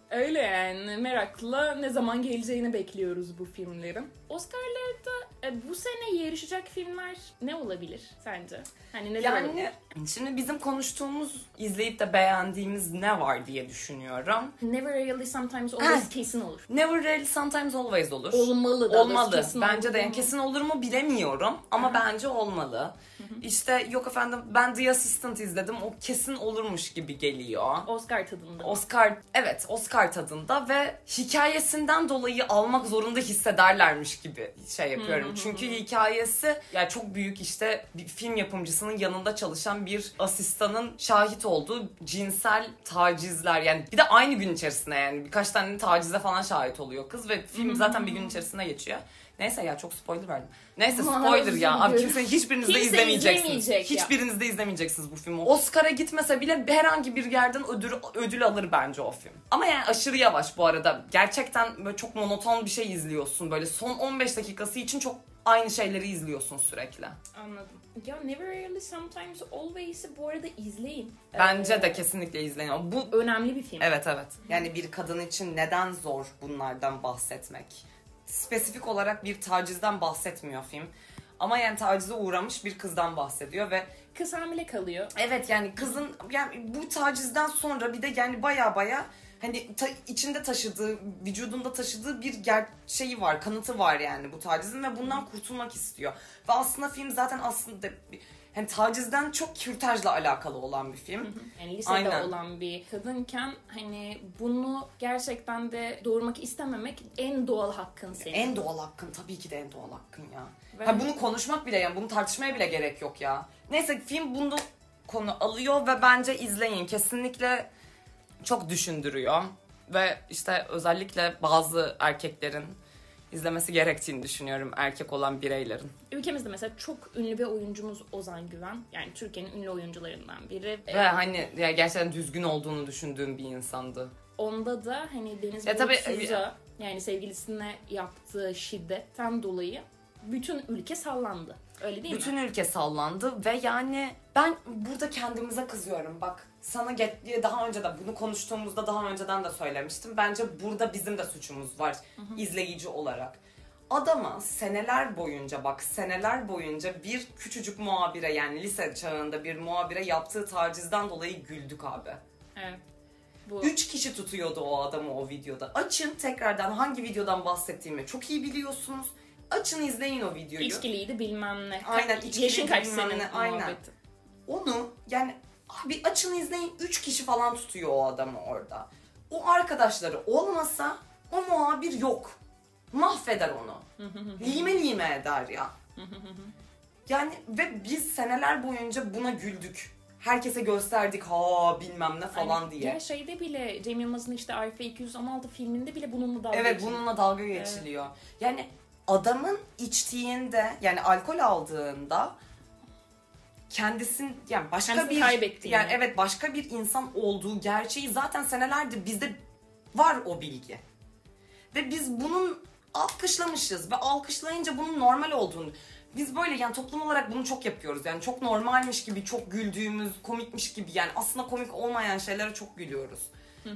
Öyle yani merakla ne zaman geleceğini bekliyoruz bu filmlerin. Oscar'larda e, bu sene yarışacak filmler ne olabilir sence? Hani neler Yani olabilir? şimdi bizim konuştuğumuz, izleyip de beğendiğimiz ne var diye düşünüyorum. Never Really Sometimes Always kesin olur. Never really sometimes always olur. Olmalı da. Olmalı. kesin bence de olur mu? kesin olur mu bilemiyorum ama bence olmalı. İşte yok efendim ben The Assistant izledim. O kesin olurmuş gibi geliyor. Oscar tadında. Oscar evet Oscar tadında ve hikayesinden dolayı almak zorunda hissederlermiş gibi şey yapıyorum. Çünkü hikayesi yani çok büyük işte bir film yapımcısının yanında çalışan bir asistanın şahit olduğu cinsel tacizler yani bir de aynı gün içerisinde yani birkaç tane tacize falan şahit oluyor kız ve film zaten bir gün içerisinde geçiyor. Neyse ya çok spoiler verdim. Neyse spoiler ya. Abi kimse hiçbiriniz de Kimse izlemeyeceksiniz. izlemeyecek ya. Hiçbiriniz de izlemeyeceksiniz bu filmi. Oscar'a gitmese bile herhangi bir yerden ödül ödül alır bence o film. Ama yani aşırı yavaş bu arada. Gerçekten böyle çok monoton bir şey izliyorsun. Böyle son 15 dakikası için çok aynı şeyleri izliyorsun sürekli. Anladım. Ya Never Really Sometimes Always'i bu arada izleyin. Bence Ee, de kesinlikle izleyin. Bu önemli bir film. Evet evet. Yani bir kadın için neden zor bunlardan bahsetmek? Spesifik olarak bir tacizden bahsetmiyor film. Ama yani tacize uğramış bir kızdan bahsediyor ve Kız hamile kalıyor. Evet yani kızın yani bu tacizden sonra bir de yani baya baya hani ta- içinde taşıdığı, vücudunda taşıdığı bir gerçeği var, kanıtı var yani bu tacizin ve bundan kurtulmak istiyor. Ve aslında film zaten aslında hani tacizden çok kürtajla alakalı olan bir film. Yani lisede Aynen. olan bir kadınken hani bunu gerçekten de doğurmak istememek en doğal hakkın senin. En doğal hakkın tabii ki de en doğal hakkın ya. Ve- Ha, bunu konuşmak bile yani bunu tartışmaya bile gerek yok ya. Neyse film bunu konu alıyor ve bence izleyin. Kesinlikle çok düşündürüyor. Ve işte özellikle bazı erkeklerin izlemesi gerektiğini düşünüyorum erkek olan bireylerin. Ülkemizde mesela çok ünlü bir oyuncumuz Ozan Güven. Yani Türkiye'nin ünlü oyuncularından biri. Ve hani ya gerçekten düzgün olduğunu düşündüğüm bir insandı. Onda da hani Deniz Ya tabii- Bulutsuz'a yani sevgilisine yaptığı şiddetten dolayı bütün ülke sallandı. Öyle değil Bütün mi? ülke sallandı ve yani ben burada kendimize kızıyorum. Bak sana get- daha önce de bunu konuştuğumuzda daha önceden de söylemiştim. Bence burada bizim de suçumuz var izleyici olarak. Adama seneler boyunca bak seneler boyunca bir küçücük muhabire yani lise çağında bir muhabire yaptığı tacizden dolayı güldük abi. Evet. Bu Üç kişi tutuyordu o adamı o videoda. Açın tekrardan hangi videodan bahsettiğimi çok iyi biliyorsunuz. Açın izleyin o videoyu. içkiliydi bilmem ne. Aynen, içkiliydi Yaşın kaç bilmem ne, aynen. muhabbeti. Onu yani abi açın izleyin 3 kişi falan tutuyor o adamı orada. O arkadaşları olmasa o muhabir yok. Mahveder onu. lime lime eder ya. yani ve biz seneler boyunca buna güldük. Herkese gösterdik ha bilmem ne falan Hani diye. Ya şeyde bile Cem Yılmaz'ın işte Arif 216 filminde bile bununla dalga Evet geçildi. bununla dalga geçiliyor. Yani adamın içtiğinde yani alkol aldığında kendisin yani başka Kendisini bir kaybettiğini. yani evet başka bir insan olduğu gerçeği zaten senelerdir bizde var o bilgi. Ve biz bunun alkışlamışız ve alkışlayınca bunun normal olduğunu biz böyle yani toplum olarak bunu çok yapıyoruz. Yani çok normalmiş gibi, çok güldüğümüz, komikmiş gibi yani aslında komik olmayan şeylere çok gülüyoruz.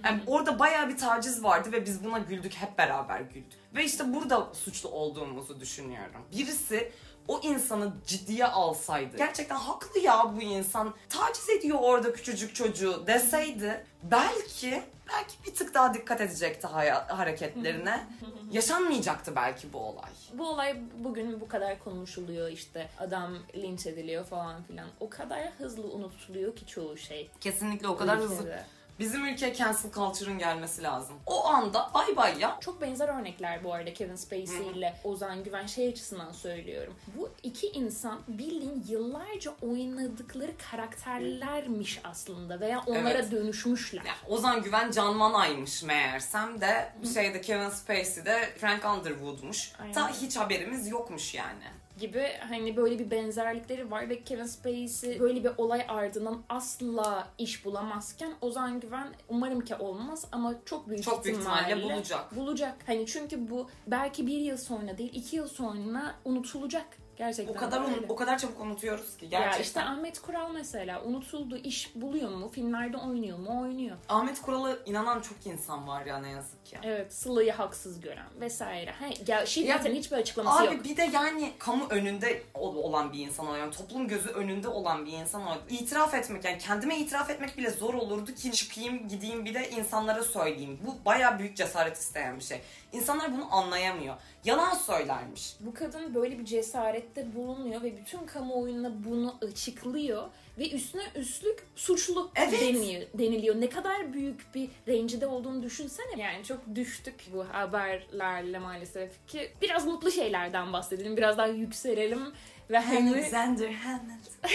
Yani orada bayağı bir taciz vardı ve biz buna güldük, hep beraber güldük. Ve işte burada suçlu olduğumuzu düşünüyorum. Birisi o insanı ciddiye alsaydı, gerçekten haklı ya bu insan, taciz ediyor orada küçücük çocuğu deseydi, belki belki bir tık daha dikkat edecekti hareketlerine. Yaşanmayacaktı belki bu olay. Bu olay bugün bu kadar konuşuluyor işte adam linç ediliyor falan filan. O kadar hızlı unutuluyor ki çoğu şey. Kesinlikle o kadar ülkede. hızlı. Bizim ülkeye cancel culture'ın gelmesi lazım. O anda bay bay ya. Çok benzer örnekler bu arada Kevin Spacey ile Ozan Güven şey açısından söylüyorum. Bu iki insan bildiğin yıllarca oynadıkları karakterlermiş aslında veya onlara Evet. dönüşmüşler. Ya, Ozan Güven Can Manay'mış meğersem de şeyde Kevin Spacey de Frank Underwood'muş. Aynen. Ta hiç haberimiz yokmuş yani. Gibi hani böyle bir benzerlikleri var ve Kevin Spacey böyle bir olay ardından asla iş bulamazken Ozan Güven umarım ki olmaz ama çok büyük, Çok büyük ihtimalle ihtimalle bulacak. Bulacak. Hani çünkü bu belki bir yıl sonra değil iki yıl sonra unutulacak. Gerçekten O kadar öyle. o kadar çabuk unutuyoruz ki Ya gerçekten. işte Ahmet Kural mesela unutuldu iş buluyor mu? Filmlerde oynuyor mu? Oynuyor. Ahmet Kural'a inanan çok insan var ya ne yazık ki. Evet Sıla'yı haksız gören vesaire. Ha, ya şiddetin Ya, hiçbir açıklaması Abi yok. bir de yani kamu önünde ol- olan bir insan o yani toplum gözü önünde olan bir insan o. İtiraf etmek yani kendime itiraf etmek bile zor olurdu ki çıkayım gideyim bir de insanlara söyleyeyim. Bu baya büyük cesaret isteyen bir şey. İnsanlar bunu anlayamıyor. Yalan söylermiş. Bu kadın böyle bir cesarette bulunuyor ve bütün kamuoyuna bunu açıklıyor ve üstüne üstlük suçlu Evet. deniyor, deniliyor. Ne kadar büyük bir rencide olduğunu düşünsene. Yani çok düştük bu haberlerle maalesef ki. Biraz mutlu şeylerden bahsedelim, biraz daha yükselelim ve hani Alexander Hamilton.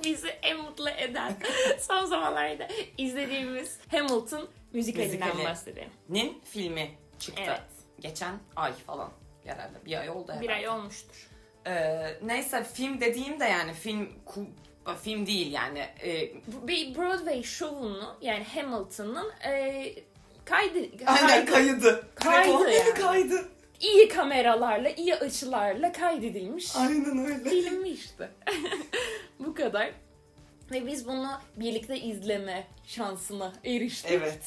bizi en mutlu eden son zamanlarda izlediğimiz Hamilton müzikalinden Müzikali. bahsedelim. Nin filmi çıktı. Evet. Geçen ay falan herhalde. Bir ay oldu herhalde. Bir ay olmuştur. Ee, neyse film dediğim de yani film ku- film değil yani. Bu bir Broadway şovunu yani Hamilton'ın e, kaydı, aynen kaydı- kaydı. Kaydı o yani. kaydı. iyi kameralarla, iyi açılarla kaydedilmiş Aynen öyle. filmi işte. Bu kadar. Ve biz bunu birlikte izleme şansına eriştik. Evet.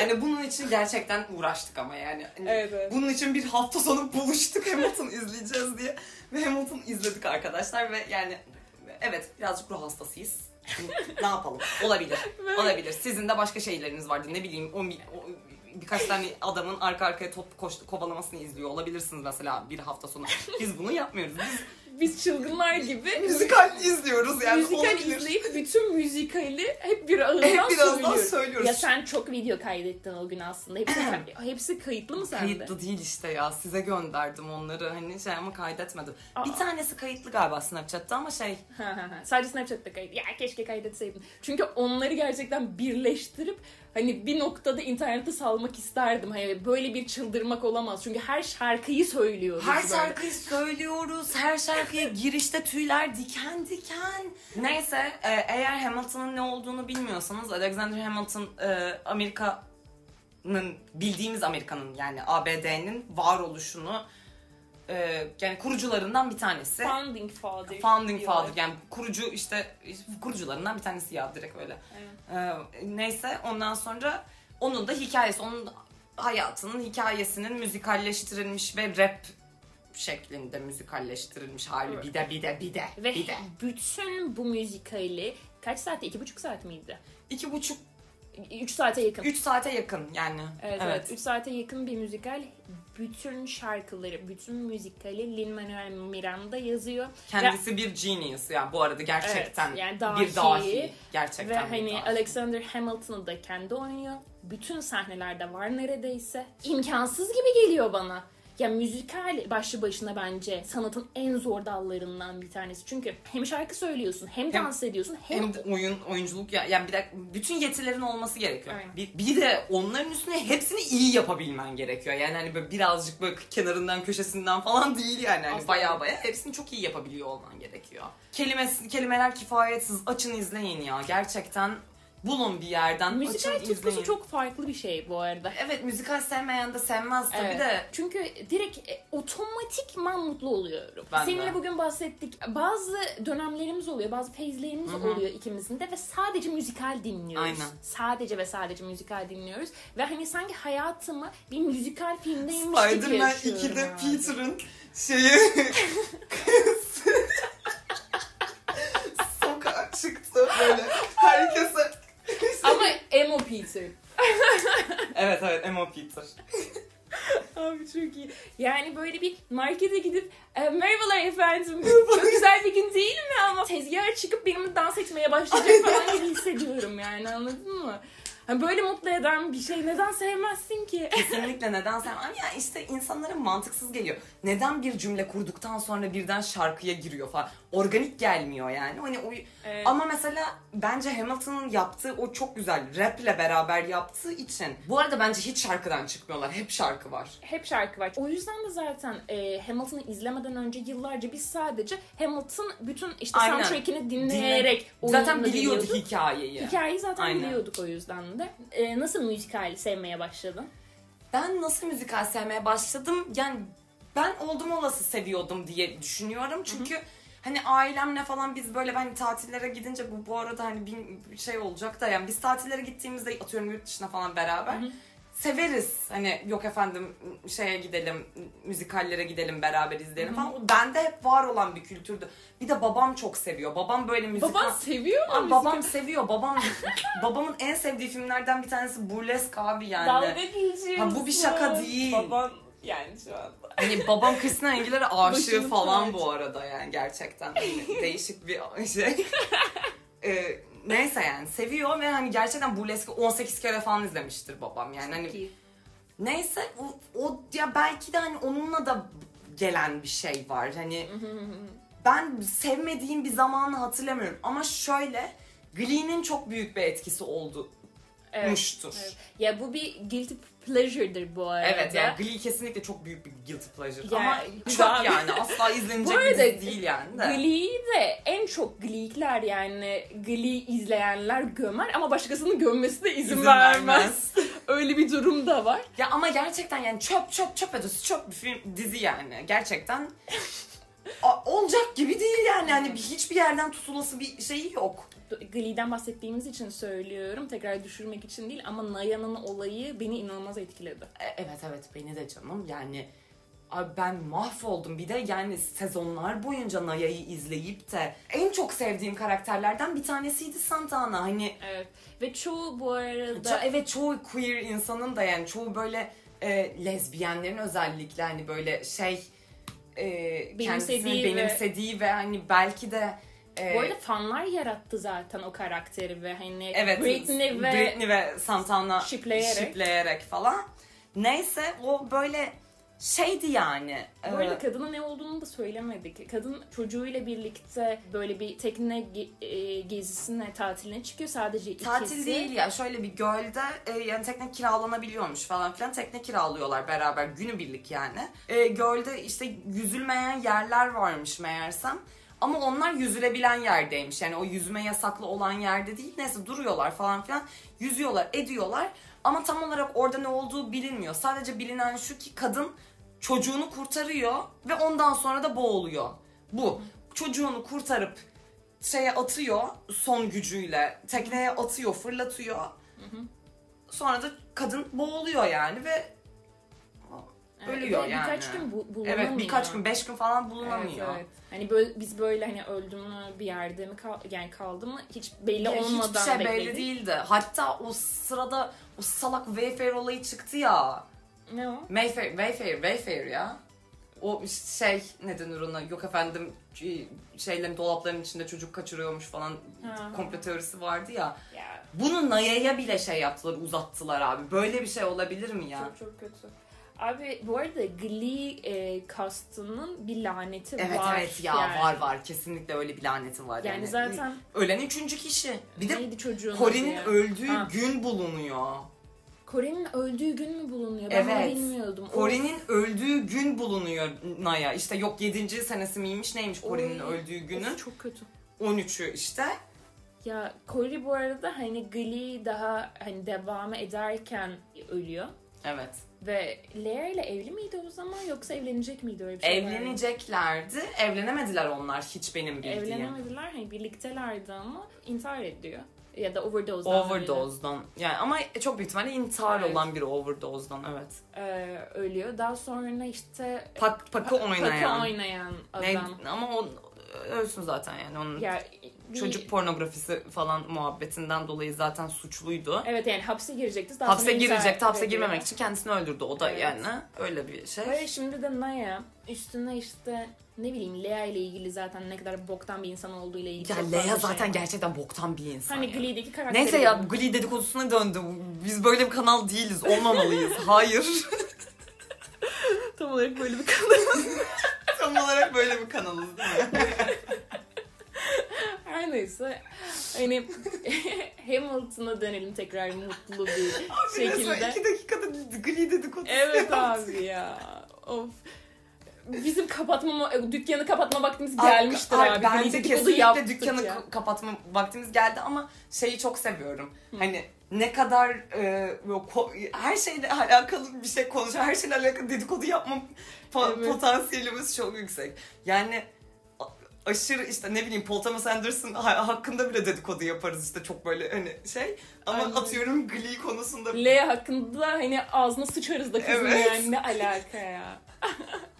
Yani bunun için gerçekten uğraştık ama yani. Hani Evet, evet. Bunun için bir hafta sonu buluştuk Hamilton izleyeceğiz diye. Ve Hamilton izledik arkadaşlar ve yani evet birazcık ruh hastasıyız. ne yapalım? Olabilir. Olabilir. Sizin de başka şeyleriniz vardı. Ne bileyim o, o birkaç tane adamın arka arkaya top koştu, kovalamasını izliyor olabilirsiniz mesela bir hafta sonu. Biz bunu yapmıyoruz. Biz Biz çılgınlar gibi müzikal izliyoruz yani. müzikal olabilir. izleyip bütün müzikali hep bir ağızdan Hep birazdan söylüyoruz. söylüyoruz. Ya sen çok video kaydettin o gün aslında. Hepsi, hepsi kayıtlı mı sende? Kayıtlı değil işte ya. Size gönderdim onları. Hani şey ama kaydetmedim. Aa. Bir tanesi kayıtlı galiba Snapchat'ta ama şey. Sadece Snapchat'ta kayıt. Ya keşke kaydetseydin. Çünkü onları gerçekten birleştirip hani bir noktada internete salmak isterdim. Hani böyle bir çıldırmak olamaz. Çünkü her şarkıyı söylüyoruz. Her böyle. şarkıyı söylüyoruz. Her şarkıya girişte tüyler diken diken. Neyse e, eğer Hamilton'ın ne olduğunu bilmiyorsanız Alexander Hamilton e, Amerika'nın bildiğimiz Amerika'nın yani ABD'nin varoluşunu e, yani kurucularından bir tanesi. Founding Father. Founding diyorlar. Father yani kurucu işte kurucularından bir tanesi ya direkt öyle. Ee, neyse ondan sonra onun da hikayesi, onun hayatının hikayesinin müzikalleştirilmiş ve rap şeklinde müzikalleştirilmiş hali Evet. bir de bir de bir de Ve bir de. bütün bu müzikali kaç saatte? İki buçuk saat miydi? İki buçuk, Üç saate yakın. üç saate yakın yani. Evet, evet. 3 saate yakın bir müzikal. Bütün şarkıları, bütün müzikali Lin-Manuel Miranda yazıyor. Kendisi bir genius yani bu arada gerçekten Evet, yani dahi. bir dahi. Gerçekten Ve bir hani dahi. Alexander Hamilton'ı da kendi oynuyor. Bütün sahnelerde var neredeyse. İmkansız gibi geliyor bana. Ya müzikal başlı başına bence sanatın en zor dallarından bir tanesi. Çünkü hem şarkı söylüyorsun, hem, Hem- dans ediyorsun, hem, hem de oyun oyunculuk ya yani bir de bütün yetilerin olması gerekiyor. Aynen. Bir, bir de onların üstüne hepsini iyi yapabilmen gerekiyor. Yani hani böyle birazcık böyle kenarından köşesinden falan değil yani. Hani baya baya hepsini çok iyi yapabiliyor olman gerekiyor. Kelimesi, kelimeler kifayetsiz. Açın izleyin ya. Gerçekten bulun bir yerden. müzikal açın tutkusu izleyin. çok farklı bir şey bu arada. Evet müzikal sevmeyen de sevmez tabii Evet. de. Çünkü direkt e, otomatikman mutlu oluyorum. Ben de. Seninle bugün bahsettik. Bazı dönemlerimiz oluyor, bazı feyzlerimiz oluyor ikimizin de ve sadece müzikal dinliyoruz. Aynen. Sadece ve sadece müzikal dinliyoruz. Ve hani sanki hayatımı bir müzikal filmdeymiş gibi Spider-Man yaşıyorum. 2'de abi. Peter'ın şeyi sokağa çıktı böyle herkese Ama emo Peter. Evet evet Emma Peter. Abi çok iyi. Yani böyle bir markete gidip e, merhabalar efendim çok güzel bir gün değil mi ama tezgaha çıkıp benimle dans etmeye başlayacak falan gibi hissediyorum yani anladın mı? Hani böyle mutlu eden bir şey neden sevmezsin ki? Kesinlikle neden sevmem. Ya işte insanlara mantıksız geliyor. Neden bir cümle kurduktan sonra birden şarkıya giriyor falan. Organik gelmiyor yani. Hani o... Evet. Ama mesela bence Hamilton'ın yaptığı o çok güzel. Rap'le beraber yaptığı için. Bu arada bence hiç şarkıdan çıkmıyorlar. Hep şarkı var. Hep şarkı var. O yüzden de zaten e, Hamilton'ı izlemeden önce yıllarca biz sadece Hamilton bütün işte Aynen. soundtrack'ini dinleyerek Zaten oyununu biliyorduk dinliyorduk. hikayeyi. Hikayeyi zaten Aynen. biliyorduk o yüzden de. E, nasıl müzikal sevmeye başladın? Ben nasıl müzikal sevmeye başladım? Yani ben oldum olası seviyordum diye düşünüyorum. Çünkü hani ailemle falan biz böyle ben tatillere gidince bu bu arada hani bir şey olacak da yani biz tatillere gittiğimizde atıyorum yurt dışına falan beraber severiz. Hani yok efendim şeye gidelim, müzikallere gidelim beraber izleyelim falan. O bende hep var olan bir kültürdü. Bir de babam çok seviyor. Babam böyle müzikal... Baban seviyor mu müzikal? babam seviyor. Babam babamın en sevdiği filmlerden bir tanesi Burlesk abi yani. Dalga geçiyorsun. Ha, bu bir şaka değil. Baban yani şu anda. Hani babam Christina Aguilera aşığı falan bu arada yani gerçekten. Hani değişik bir şey. Ee, neyse yani seviyor ve hani gerçekten Burlesque 18 kere falan izlemiştir babam yani. Hani Ki. neyse o, o ya belki de hani onunla da gelen bir şey var. Hani ben sevmediğim bir zamanı hatırlamıyorum ama şöyle Glee'nin çok büyük bir etkisi oldu. Evet, evet. Ya bu bir guilty pleasure'dır bu arada. Evet yani Glee kesinlikle çok büyük bir guilty pleasure Ya, ama çok yani asla izlenecek Bu bir arada değil yani de. Glee'yi de en çok Glee'likler yani Glee izleyenler gömer ama başkasının gömmesine izin, İzin vermez. Öyle bir durum da var. Ya ama gerçekten yani çöp çöp çöp ötesi çöp bir film dizi yani gerçekten olacak gibi değil yani bir- hiçbir yerden tutulası bir şeyi yok. Glee'den bahsettiğimiz için söylüyorum. Tekrar düşürmek için değil ama Naya'nın olayı beni inanılmaz etkiledi. E, evet evet beni de canım yani Abi ben mahvoldum. Bir de yani sezonlar boyunca Naya'yı izleyip de en çok sevdiğim karakterlerden bir tanesiydi Santana. Hani Evet. Ve çoğu bu arada... ço- evet çoğu queer insanın da yani çoğu böyle e, lezbiyenlerin özellikle hani böyle şey e, kendisini Benimsediği ve- benimsediği ve, hani belki de e, Bu arada fanlar yarattı zaten o karakteri ve hani evet Britney ve Britney ve Santana Shipleyerek. shipleyerek falan. Neyse o böyle şeydi yani. Bu arada Ee, kadının ne olduğunu da söylemedik. Kadın çocuğuyla birlikte böyle bir tekne e, gezisine, tatiline çıkıyor. Sadece ikisi. Tatil değil ya şöyle bir gölde e, yani tekne kiralanabiliyormuş falan filan tekne kiralıyorlar beraber günübirlik yani. E, gölde işte yüzülmeyen yerler varmış meğersem. Ama onlar yüzülebilen yerdeymiş. Yani o yüzme yasaklı olan yerde değil. Neyse duruyorlar falan filan. Yüzüyorlar, ediyorlar. Ama tam olarak orada ne olduğu bilinmiyor. Sadece bilinen şu ki kadın çocuğunu kurtarıyor ve ondan sonra da boğuluyor. Bu. Çocuğunu kurtarıp şeye atıyor son gücüyle. Tekneye atıyor, fırlatıyor. Sonra da kadın boğuluyor yani ve Evet, ölüyor ve yani. Birkaç gün bu, bulunamıyor. Evet birkaç gün, beş gün falan bulunamıyor. Evet, evet. Hani böyle biz böyle hani öldüm mü bir yerde mi kal yani kaldı mı hiç belli Ya olmadan Hiçbir şey belli bekledik. değildi. Hatta o sırada o salak Wayfair olayı çıktı ya. Ne o? Mayfair, Wayfair, Wayfair ya. O şey ne denir ona yok efendim şeylerin dolapların içinde çocuk kaçırıyormuş falan Ha. komplo teorisi vardı ya. Ya Bunu Naya'ya bile şey yaptılar uzattılar abi. Böyle bir şey olabilir mi ya? çok çok kötü. Abi bu arada Glee e, kastının bir laneti Evet var. evet ya yani. var var kesinlikle öyle bir laneti var. Yani zaten Ölen üçüncü kişi. Bir de Corin'in öldüğü Ha. gün bulunuyor. Corin'in öldüğü gün mü bulunuyor? Ben Evet. bilmiyordum. Corin'in öldüğü gün bulunuyor Naya. İşte yok 7. senesi miymiş neymiş Corin'in öldüğü Of, günün. çok kötü. 13'ü işte. Ya Cory bu arada hani Glee daha hani devam ederken ölüyor. Evet. Ve Lea ile evli miydi o zaman yoksa evlenecek miydi öyle bir şey? Evleneceklerdi. Evlenemediler onlar hiç benim bildiğim. Evlenemediler hani birliktelerdi ama intihar ediyor. Ya da overdose'dan. Overdose'dan. Yani ama çok büyük ihtimalle intihar Evet. olan bir overdose'dan evet. Ee, ölüyor. Daha sonra işte Pak, pakı oynayan. Pakı oynayan Ne- adam. ama o ölsün zaten yani onun Ya, bir- çocuk pornografisi falan muhabbetinden dolayı zaten suçluydu. Evet yani hapse girecekti. Daha hapse girecekti. Hapse ediyor. girmemek için kendisini öldürdü. O da Evet. yani öyle bir şey. Ve şimdi de Naya üstüne işte ne bileyim Lea ile ilgili zaten ne kadar boktan bir insan olduğu ile ilgili Ya Lea şey zaten var. gerçekten boktan bir insan. Hani ya. Glee'deki karakteri. Neyse ya. Glee dedikodusuna döndü. Biz böyle bir kanal değiliz. Olmamalıyız. Hayır. Tam olarak böyle bir kanal. Tam olarak böyle bir kanalız değil mi? Her neyse. Hani Hamilton'a dönelim tekrar mutlu bir şekilde. İki dakikada Glee dedikodusu Evet yaptık. abi ya. Of. Bizim kapatma, dükkanı kapatma vaktimiz gelmiştir ay, abi. Bence Dedikodu kesinlikle dükkanı ya. ka- kapatma vaktimiz geldi ama şeyi çok seviyorum. Hani ne kadar e, her şeyle alakalı bir şey konuşuyor. Her şeyle alakalı dedikodu yapma po- Evet. potansiyelimiz çok yüksek. Yani aşırı işte ne bileyim Paul Thomas Anderson ha- hakkında bile dedikodu yaparız işte çok böyle hani şey. Ama Aynen. atıyorum Glee konusunda Lea hakkında hani ağzına sıçarız da kızım Evet. yani ne alaka ya.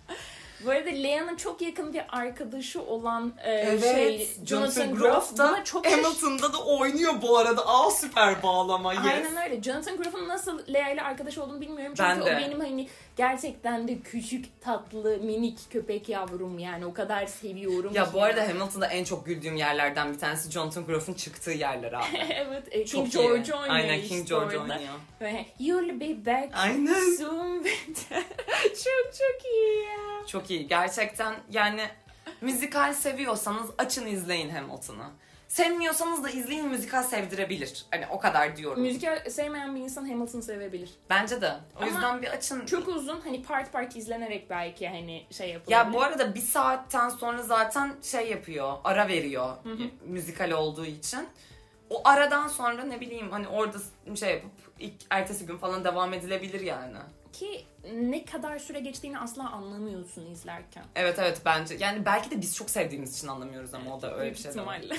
Bu arada Lea'nın çok yakın bir arkadaşı olan e, Evet, şey Jonathan Groff da çok Hamilton'da da oynuyor bu arada. Aa süper bağlama. Yes. Aynen öyle. Jonathan Groff'un nasıl Lea ile arkadaş olduğunu bilmiyorum. Çünkü Ben o de. benim hani gerçekten de küçük, tatlı, minik köpek yavrum yani. O kadar seviyorum. Ya ki bu arada. Hamilton'da en çok güldüğüm yerlerden bir tanesi Jonathan Groff'un çıktığı yerler abi. evet. e, King Çok iyi. George oynuyor Aynen işte King George orada. oynuyor. You'll be back Aynen. soon. çok çok iyi ya. Çok iyi. Gerçekten yani müzikal seviyorsanız açın izleyin Hamilton'ı. Sevmiyorsanız da izleyin müzikal sevdirebilir. Hani o kadar diyorum. Müzikal sevmeyen bir insan Hamilton'ı sevebilir. Bence de. O Ama yüzden bir açın. Çok uzun hani part part izlenerek belki hani şey yapılabilir. Ya bu arada bir saatten sonra zaten şey yapıyor, ara veriyor müzikal olduğu için. O aradan sonra ne bileyim hani orada şey yapıp ilk ertesi gün falan devam edilebilir yani. Ki ne kadar süre geçtiğini asla anlamıyorsun izlerken. Evet evet bence. Yani belki de biz çok sevdiğimiz için anlamıyoruz ama o da öyle bir şey ihtimalle.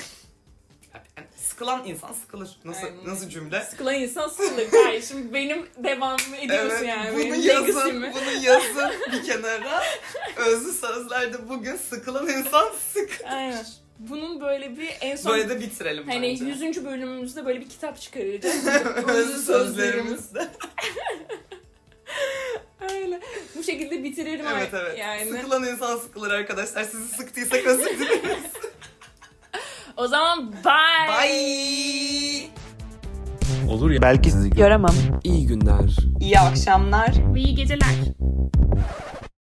Yani sıkılan insan sıkılır. Nasıl Aynen. nasıl cümle? Sıkılan insan sıkılır kardeşim. Benim devam ediyorsun Evet, yani. bunu Benim yazın, bunu yazın bir kenara. Özlü sözlerde bugün sıkılan insan sık. Aynen. Bunun böyle bir en son Böyle de bitirelim hani bence. 100. bölümümüzde böyle bir kitap çıkaracağız. Özlü sözlerimizde. Aynen. Bu şekilde bitiririm. evet evet. Yani. Sıkılan insan sıkılır arkadaşlar. Sizi sıktıysak özür dileriz. O zaman bye. Bye. Olur ya. Belki sizi Yaramam. İyi günler. İyi akşamlar. Ve iyi geceler.